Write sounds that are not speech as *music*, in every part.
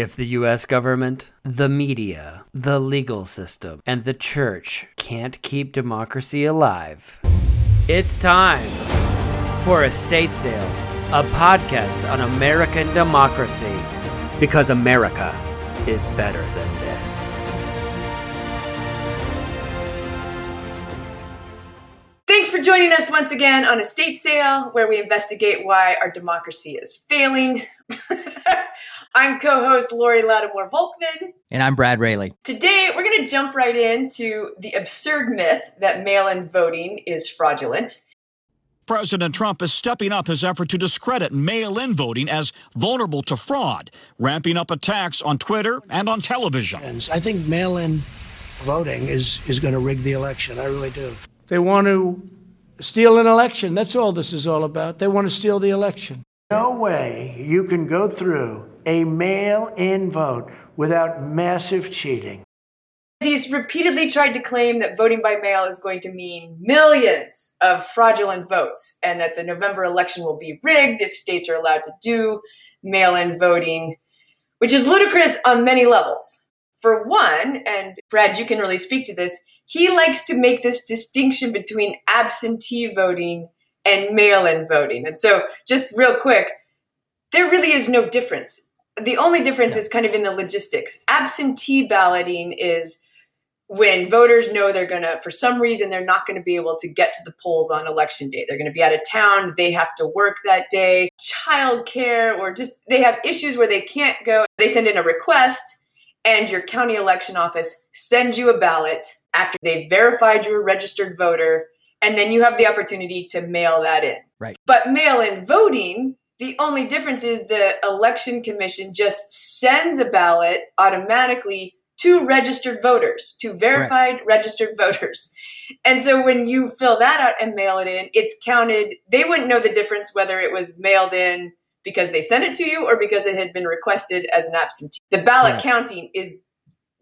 If the US government, the media, the legal system, and the church can't keep democracy alive, it's time for Estate Sale, a podcast on American democracy. Because America is better than this. Thanks for joining us once again on Estate Sale, where we investigate why our democracy is failing. *laughs* I'm co host Lori Lattimore Volkman. And I'm Brad Rayleigh. Today, we're going to jump right into the absurd myth that mail in voting is fraudulent. President Trump is stepping up his effort to discredit mail in voting as vulnerable to fraud, ramping up attacks on Twitter and on television. I think mail in voting is, is going to rig the election. I really do. They want to steal an election. That's all this is all about. They want to steal the election. No way you can go through a mail in vote without massive cheating. He's repeatedly tried to claim that voting by mail is going to mean millions of fraudulent votes and that the November election will be rigged if states are allowed to do mail in voting, which is ludicrous on many levels. For one, and Brad, you can really speak to this, he likes to make this distinction between absentee voting and mail in voting. And so, just real quick, there really is no difference. The only difference yeah. is kind of in the logistics. Absentee balloting is when voters know they're going to, for some reason, they're not going to be able to get to the polls on election day. They're going to be out of town. They have to work that day, childcare, or just they have issues where they can't go. They send in a request, and your county election office sends you a ballot after they've verified you're a registered voter, and then you have the opportunity to mail that in. Right. But mail in voting, the only difference is the election commission just sends a ballot automatically to registered voters, to verified right. registered voters. And so when you fill that out and mail it in, it's counted. They wouldn't know the difference whether it was mailed in because they sent it to you or because it had been requested as an absentee. The ballot right. counting is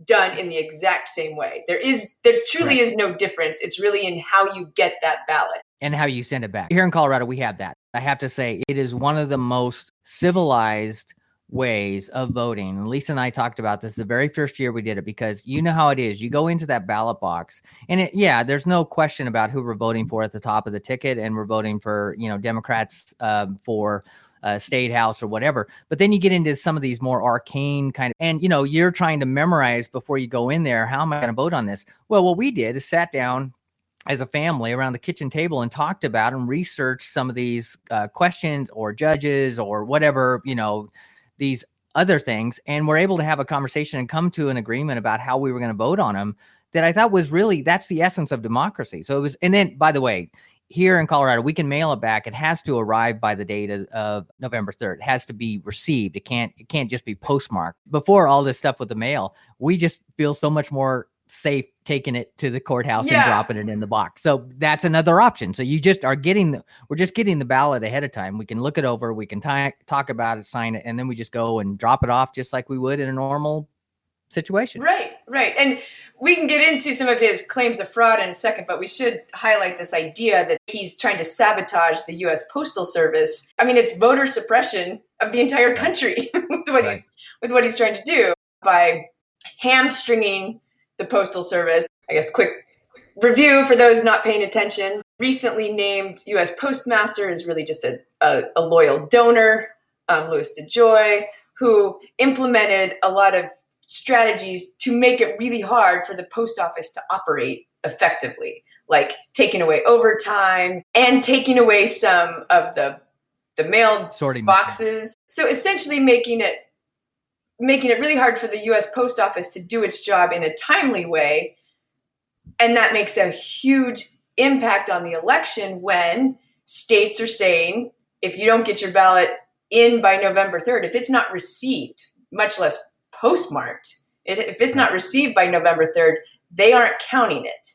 done in the exact same way. There is there truly right. is no difference. It's really in how you get that ballot and how you send it back. Here in Colorado we have that. I have to say it is one of the most civilized ways of voting. Lisa and I talked about this the very first year we did it because you know how it is. You go into that ballot box, and it, yeah, there's no question about who we're voting for at the top of the ticket, and we're voting for you know Democrats uh, for uh, state house or whatever. But then you get into some of these more arcane kind of, and you know, you're trying to memorize before you go in there. How am I going to vote on this? Well, what we did is sat down as a family around the kitchen table and talked about and researched some of these uh, questions or judges or whatever you know these other things and we're able to have a conversation and come to an agreement about how we were going to vote on them that I thought was really that's the essence of democracy. So it was and then by the way, here in Colorado, we can mail it back. It has to arrive by the date of, of, November 3rd. It has to be received. It can't it can't just be postmarked. Before all this stuff with the mail, we just feel so much more safe taking it to the courthouse yeah. and dropping it in the box. So that's another option. So you just are getting the we're just getting the ballot ahead of time. We can look it over, we can t- talk about it, sign it, and then we just go and drop it off just like we would in a normal situation. Right, right. And we can get into some of his claims of fraud in a second, but we should highlight this idea that he's trying to sabotage the US Postal Service. I mean, it's voter suppression of the entire country *laughs* with what right. he's with what he's trying to do by hamstringing the Postal Service. I guess quick review for those not paying attention. Recently named U.S. Postmaster is really just a, a, a loyal donor, um, Louis DeJoy, who implemented a lot of strategies to make it really hard for the post office to operate effectively, like taking away overtime and taking away some of the the mail sorting boxes. So essentially making it making it really hard for the US Post Office to do its job in a timely way. And that makes a huge impact on the election when states are saying if you don't get your ballot in by November 3rd, if it's not received, much less postmarked, if it's not received by November 3rd, they aren't counting it.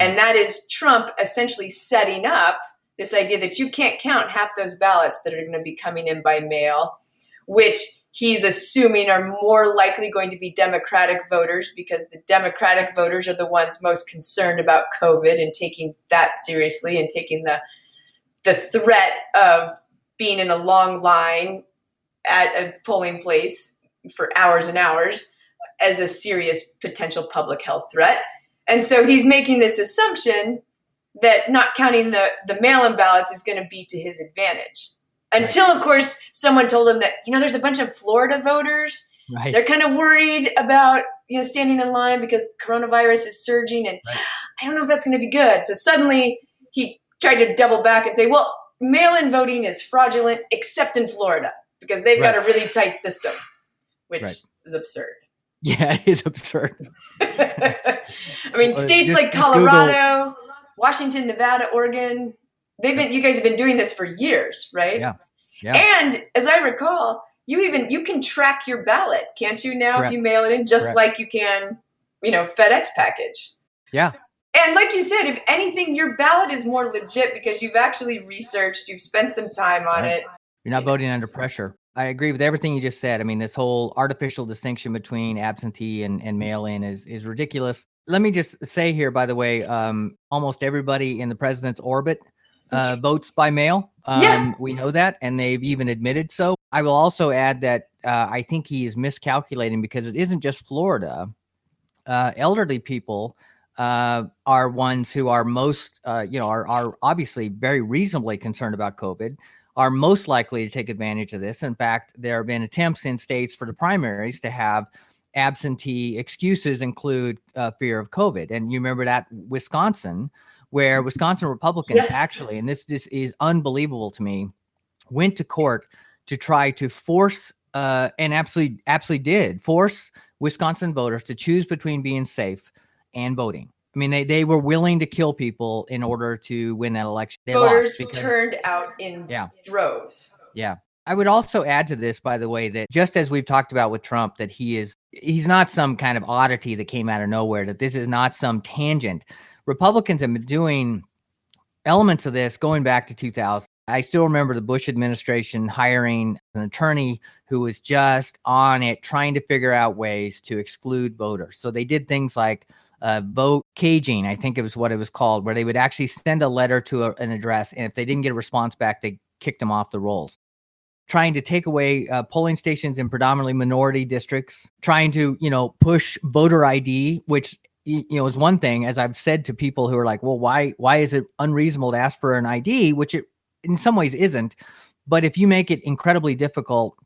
Hmm. And that is Trump essentially setting up this idea that you can't count half those ballots that are going to be coming in by mail, which he's assuming are more likely going to be Democratic voters because the Democratic voters are the ones most concerned about COVID and taking that seriously and taking the the threat of being in a long line at a polling place for hours and hours as a serious potential public health threat. And so he's making this assumption that not counting the, the mail in ballots is going to be to his advantage. Until, of course, someone told him that, you know, there's a bunch of Florida voters. Right. They're kind of worried about, you know, standing in line because coronavirus is surging. And Right. I don't know if that's going to be good. So suddenly he tried to double back and say, well, mail in voting is fraudulent except in Florida because they've got a really tight system, which Right. is absurd. Yeah, it is absurd. *laughs* *laughs* I mean, states just- like Colorado, Washington, Nevada, Oregon, they've been you guys have been doing this for years, right? Yeah. Yeah. And as I recall, you even you can track your ballot, can't you now Correct. if you mail it in just Correct. like you can, you know, FedEx package. Yeah. And like you said, if anything, your ballot is more legit because you've actually researched, you've spent some time on Right. it. You're not voting under pressure. I agree with everything you just said. I mean, this whole artificial distinction between absentee and, and mail in is, is ridiculous. Let me just say here, by the way, um, almost everybody in the president's orbit uh, votes by mail. Um, Yeah. We know that, and they've even admitted so. I will also add that uh, I think he is miscalculating because it isn't just Florida. Uh, elderly people uh, are ones who are most, uh, you know, are, are obviously very reasonably concerned about COVID are most likely to take advantage of this. In fact, there have been attempts in states for the primaries to have absentee excuses include uh, fear of COVID. And you remember that Wisconsin, where Wisconsin Republicans Yes. actually, and this this is unbelievable to me, went to court to try to force uh, and absolutely absolutely did force Wisconsin voters to choose between being safe and voting. I mean, they, they were willing to kill people in order to win that election. They Voters because- turned out in Yeah. droves. yeah. I would also add to this, by the way, that just as we've talked about with Trump, that he is he's not some kind of oddity that came out of nowhere, that this is not some tangent. Republicans have been doing elements of this going back to 2000. I still remember the Bush administration hiring an attorney who was just on it, trying to figure out ways to exclude voters. So they did things like uh, vote caging, I think it was what it was called, where they would actually send a letter to a, an address, and if they didn't get a response back, they kicked them off the rolls. Trying to take away uh, polling stations in predominantly minority districts, trying to you know push voter ID, which you know is one thing. As I've said to people who are like, well, why why is it unreasonable to ask for an ID, which it in some ways isn't, but if you make it incredibly difficult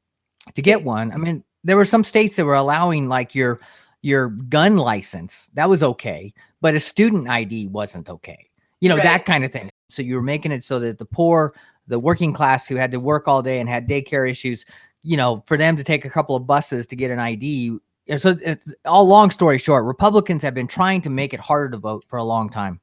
to get one, I mean, there were some states that were allowing like your your gun license that was okay, but a student ID wasn't okay. You know Right. that kind of thing. So you were making it so that the poor, the working class who had to work all day and had daycare issues, you know, for them to take a couple of buses to get an ID. So, it's, all long story short, Republicans have been trying to make it harder to vote for a long time.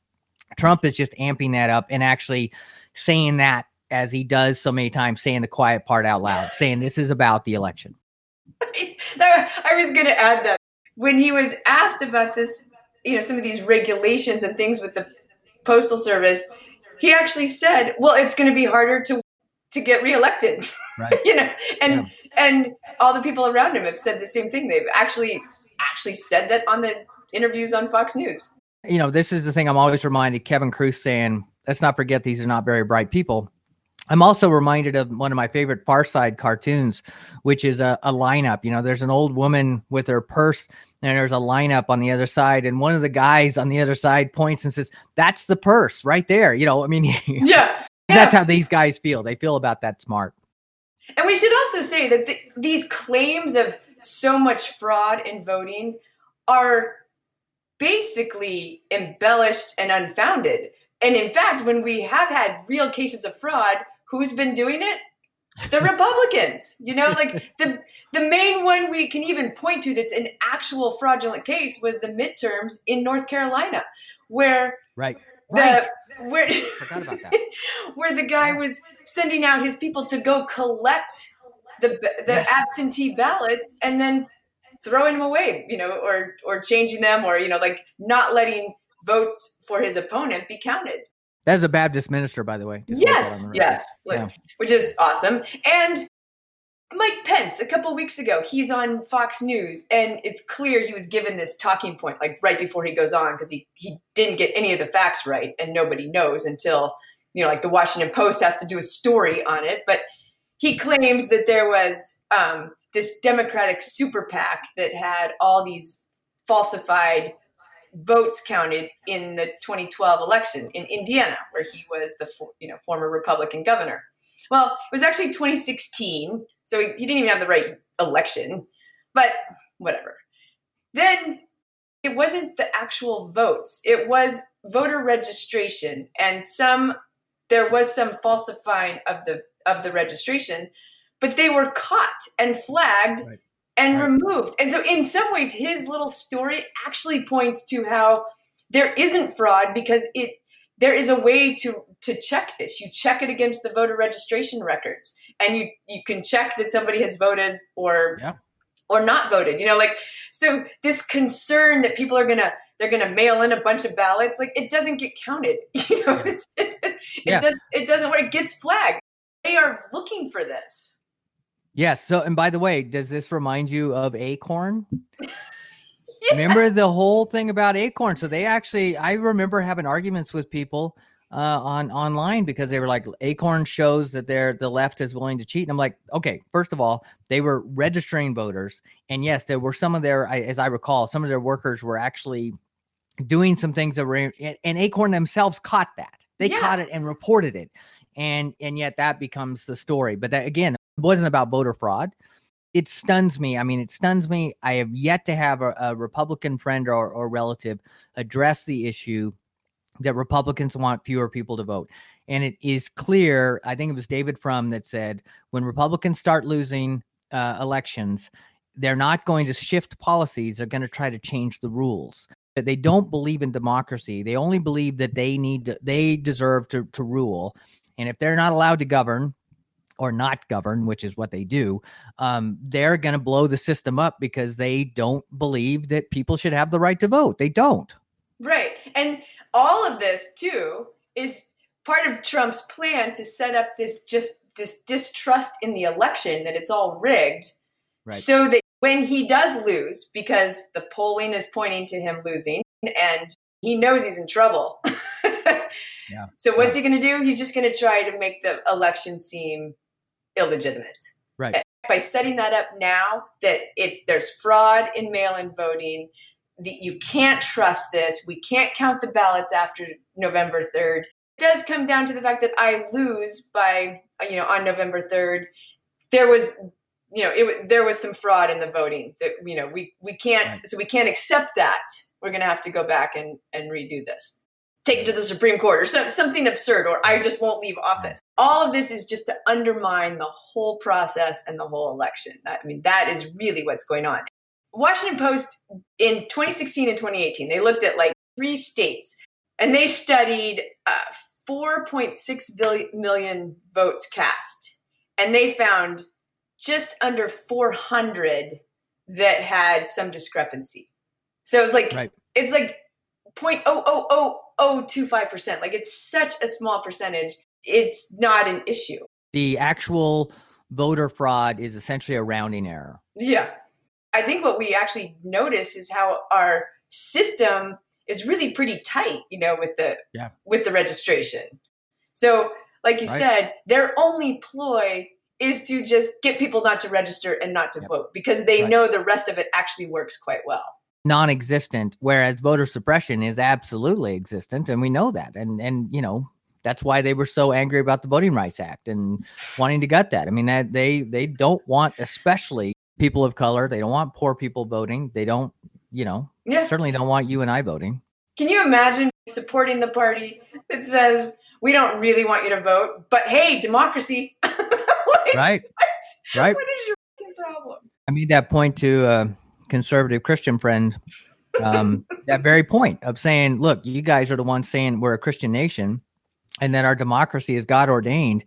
Trump is just amping that up and actually saying that as he does so many times, saying the quiet part out loud, *laughs* saying this is about the election. *laughs* I was going to add that when he was asked about this, you know, some of these regulations and things with the postal service, he actually said, "Well, it's going to be harder to to get reelected." Right. *laughs* you know, and and all the people around him have said the same thing. They've actually actually said that on the interviews on Fox News. you know, this is the thing I'm always reminded Kevin Kruse saying, let's not forget these are not very bright people. I'm also reminded of one of my favorite Far Side cartoons, which is a, a lineup. You know, there's an old woman with her purse, and there's a lineup on the other side, and one of the guys on the other side points and says, "That's the purse right there." You know, I mean, *laughs* Yeah. That's how these guys feel. They feel about that smart. And we should also say that th- these claims of so much fraud in voting are basically embellished and unfounded. And in fact, when we have had real cases of fraud, who's been doing it? The *laughs* Republicans. You know, like *laughs* the the main one we can even point to that's an actual fraudulent case was the midterms in North Carolina, where Right. the Right. Where that. *laughs* where the guy was sending out his people to go collect the the Yes. absentee ballots and then throwing them away, you know, or or changing them, or you know, like not letting votes for his opponent be counted. That's a Baptist minister, by the way. just wanna let Yes, yes, Yeah. which is awesome. And Mike Pence, a couple weeks ago, he's on Fox News, and it's clear he was given this talking point like right before he goes on because he he didn't get any of the facts right, and nobody knows until you know, like the Washington Post has to do a story on it. But he claims that there was um, this Democratic super PAC that had all these falsified votes counted in the 2012 election in Indiana, where he was the you know former Republican governor. Well, it was actually 2016, so he, he didn't even have the right election, but whatever. Then it wasn't the actual votes; it was voter registration, and some there was some falsifying of the of the registration, but they were caught and flagged right. and right. removed. And so, in some ways, his little story actually points to how there isn't fraud because it there is a way to to check this. You check it against the voter registration records, and you you can check that somebody has voted or yeah. or not voted. You know, like so this concern that people are gonna they're going to mail in a bunch of ballots. Like it doesn't get counted. *laughs* You know, it, it, it, yeah. does, it doesn't work. It gets flagged. They are looking for this. Yes. So, and by the way, does this remind you of Acorn? *laughs* *laughs* Remember the whole thing about Acorn? So they actually, I remember having arguments with people uh, on online because they were like, Acorn shows that they're the left is willing to cheat. And I'm like, okay, first of all, they were registering voters, and yes, there were some of their, as I recall, some of their workers were actually doing some things that were, and Acorn themselves caught that. They yeah. caught it and reported it, and and yet that becomes the story. But that again, it wasn't about voter fraud. It stuns me. I mean, it stuns me. I have yet to have a, a Republican friend or, or relative address the issue that Republicans want fewer people to vote. And it is clear, I think it was David Frum that said, when Republicans start losing uh, elections, they're not going to shift policies, they're going to try to change the rules. They don't believe in democracy. They only believe that they need to, they deserve to, to rule. And if they're not allowed to govern, or not govern, which is what they do, um, they're going to blow the system up because they don't believe that people should have the right to vote. They don't. Right. And all of this, too, is part of Trump's plan to set up this just this distrust in the election that it's all rigged right. so that when he does lose, because the polling is pointing to him losing and he knows he's in trouble. *laughs* yeah. So what's yeah. he going to do? He's just going to try to make the election seem illegitimate. Right. By setting that up now, that it's there's fraud in mail-in voting. The, you can't trust this. We can't count the ballots after November third. It does come down to the fact that I lose by you know on November third. There was you know it, there was some fraud in the voting that you know we we can't right. so we can't accept that. We're going to have to go back and and redo this take it to the Supreme Court or so, something absurd, or I just won't leave office. All of this is just to undermine the whole process and the whole election. I mean, that is really what's going on. Washington Post in 2016 and 2018, they looked at like three states and they studied uh, 4.6 million votes cast. And they found just under 400 that had some discrepancy. So it's like, right. it's like 0.00025%. Like it's such a small percentage. It's not an issue. The actual voter fraud is essentially a rounding error. Yeah. I think what we actually notice is how our system is really pretty tight, you know, with the yeah. with the registration. So, like you right. said, their only ploy is to just get people not to register and not to yep. vote because they right. know the rest of it actually works quite well non-existent whereas voter suppression is absolutely existent and we know that and and you know that's why they were so angry about the voting rights act and wanting to gut that. I mean that they they don't want especially people of color they don't want poor people voting they don't you know yeah. certainly don't want you and i voting. Can you imagine supporting the party that says we don't really want you to vote but hey democracy. *laughs* Like, right. what? right. What is your problem? I made that point to uh conservative Christian friend um, that very point of saying, look, you guys are the ones saying we're a Christian nation and that our democracy is God ordained.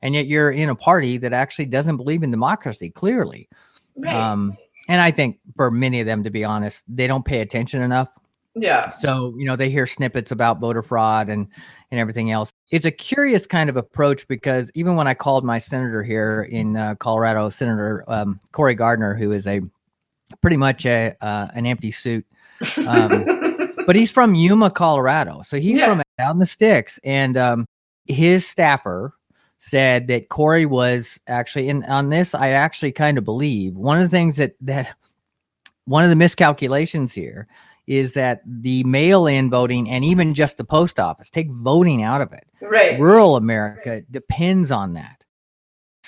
And yet you're in a party that actually doesn't believe in democracy, clearly. Right. Um, and I think for many of them, to be honest, they don't pay attention enough. Yeah. So, you know, they hear snippets about voter fraud and and everything else. It's a curious kind of approach because even when I called my senator here in uh, Colorado, Senator um, Cory Gardner, who is a pretty much a uh, an empty suit. Um, *laughs* but he's from Yuma, Colorado, so he's yeah. from out in the sticks, and um, his staffer said that Cory was actually, and on this, I actually kind of believe one of the things that that one of the miscalculations here is that the mail-in voting and even just the post office take voting out of it. Right. Rural America depends on that.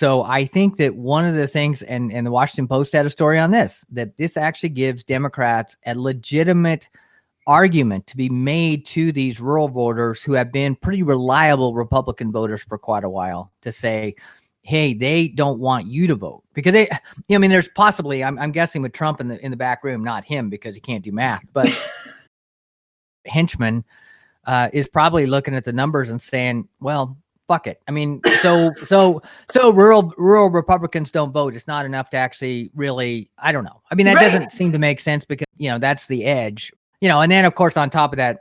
So I think that one of the things, and, and the Washington Post had a story on this, that this actually gives Democrats a legitimate argument to be made to these rural voters who have been pretty reliable Republican voters for quite a while to say, hey, they don't want you to vote. Because they, I mean, there's possibly, I'm, I'm guessing with Trump in the in the back room, not him because he can't do math, but *laughs* henchman uh, is probably looking at the numbers and saying, well, fuck it. I mean, so so so rural rural Republicans don't vote. It's not enough to actually really. I don't know. I mean, that Right. doesn't seem to make sense because you know that's the edge. You know, and then of course on top of that,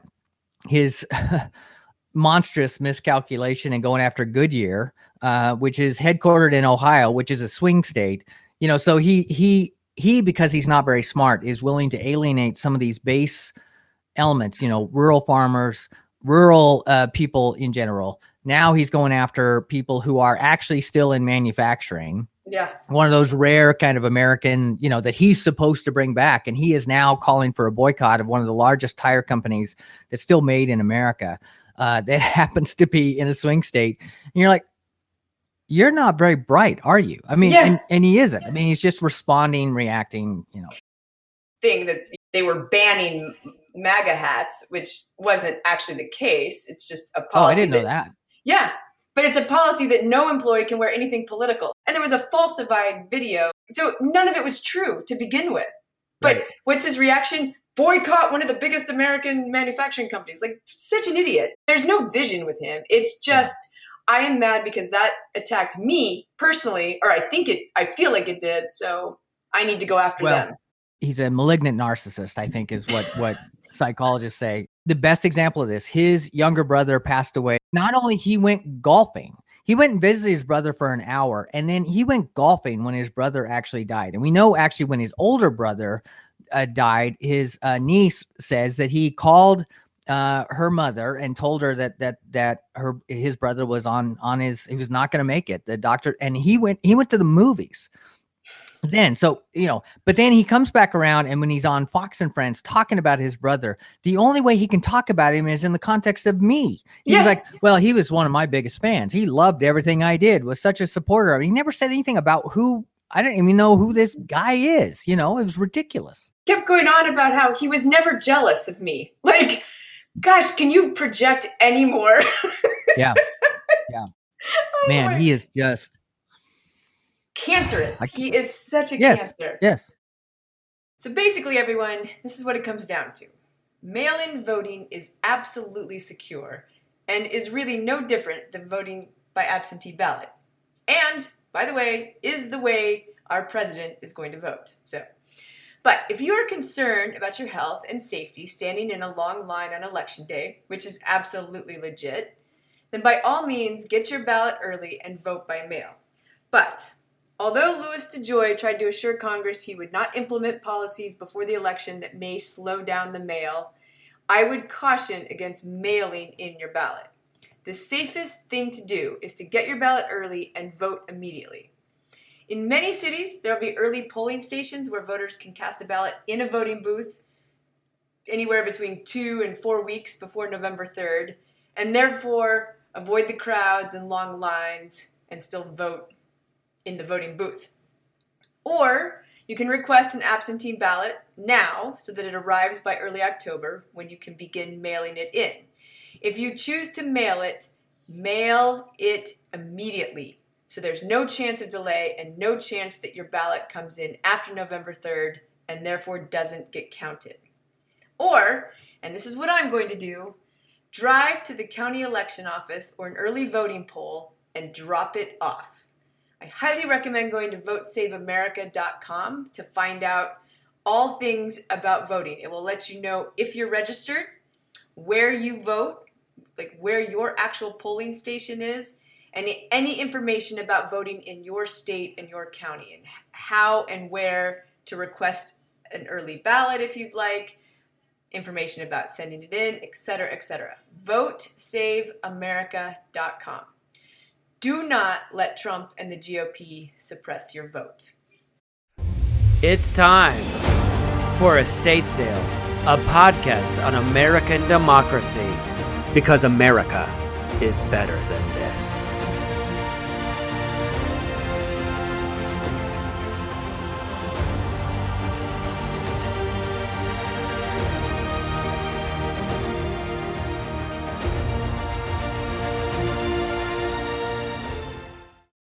his *laughs* monstrous miscalculation and going after Goodyear, uh, which is headquartered in Ohio, which is a swing state. You know, so he he he because he's not very smart is willing to alienate some of these base elements. You know, rural farmers, rural uh, people in general. Now he's going after people who are actually still in manufacturing Yeah. one of those rare kind of American, you know, that he's supposed to bring back. And he is now calling for a boycott of one of the largest tire companies that's still made in America. Uh, *laughs* that happens to be in a swing state. And you're like, you're not very bright, are you? I mean, Yeah. and, and he isn't. I mean, he's just responding, reacting, you know. Thing that they were banning MAGA hats, which wasn't actually the case. It's just a policy. Oh, I didn't know that. Yeah. But it's a policy that no employee can wear anything political. And there was a falsified video. So none of it was true to begin with. But Right. what's his reaction? Boycott one of the biggest American manufacturing companies. Like, such an idiot. There's no vision with him. It's just, I am mad because that attacked me personally, or I think it, I feel like it did. So I need to go after Well, them. he's a malignant narcissist i think is what what psychologists say the best example of this his younger brother passed away. Not only he went golfing he went and visited his brother for an hour and then he went golfing when his brother actually died. And we know actually when his older brother uh, died his uh, niece says that he called uh, her mother and told her that that that her his brother was on on his he was not going to make it. The doctor and he went he went to the movies then so you know but then he comes back around and when he's on fox and friends talking about his brother the only way he can talk about him is in the context of me he's Yeah. like well he was one of my biggest fans he loved everything i did was such a supporter he never said anything about who i don't even know who this guy is you know it was ridiculous kept going on about how he was never jealous of me. *laughs* Like, gosh, can you project any more? *laughs* Yeah. Yeah. Oh my- man he is just cancerous. I- he is such a Yes. cancer. yes So basically, everyone, this is what it comes down to. Mail in voting is absolutely secure and is really no different than voting by absentee ballot. And, by the way, is the way our president is going to vote. So, but if you are concerned about your health and safety standing in a long line on election day, which is absolutely legit, then by all means get your ballot early and vote by mail. But Although Louis DeJoy tried to assure Congress he would not implement policies before the election that may slow down the mail, I would caution against mailing in your ballot. The safest thing to do is to get your ballot early and vote immediately. In many cities, there will be early polling stations where voters can cast a ballot in a voting booth anywhere between two and four weeks before November 3rd, and therefore avoid the crowds and long lines and still vote in the voting booth. Or you can request an absentee ballot now so that it arrives by early October when you can begin mailing it in. If you choose to mail it, mail it immediately. So there's no chance of delay and no chance that your ballot comes in after November 3rd and therefore doesn't get counted. Or, and this is what I'm going to do, drive to the county election office or an early voting poll and drop it off. I highly recommend going to votesaveamerica.com to find out all things about voting. It will let you know if you're registered, where you vote, like where your actual polling station is, and any information about voting in your state and your county, and how and where to request an early ballot if you'd like, information about sending it in, etc., etc. VoteSaveAmerica.com. Do not let Trump and the GOP suppress your vote. It's time for Estate Sale, a podcast on American democracy. Because America is better than.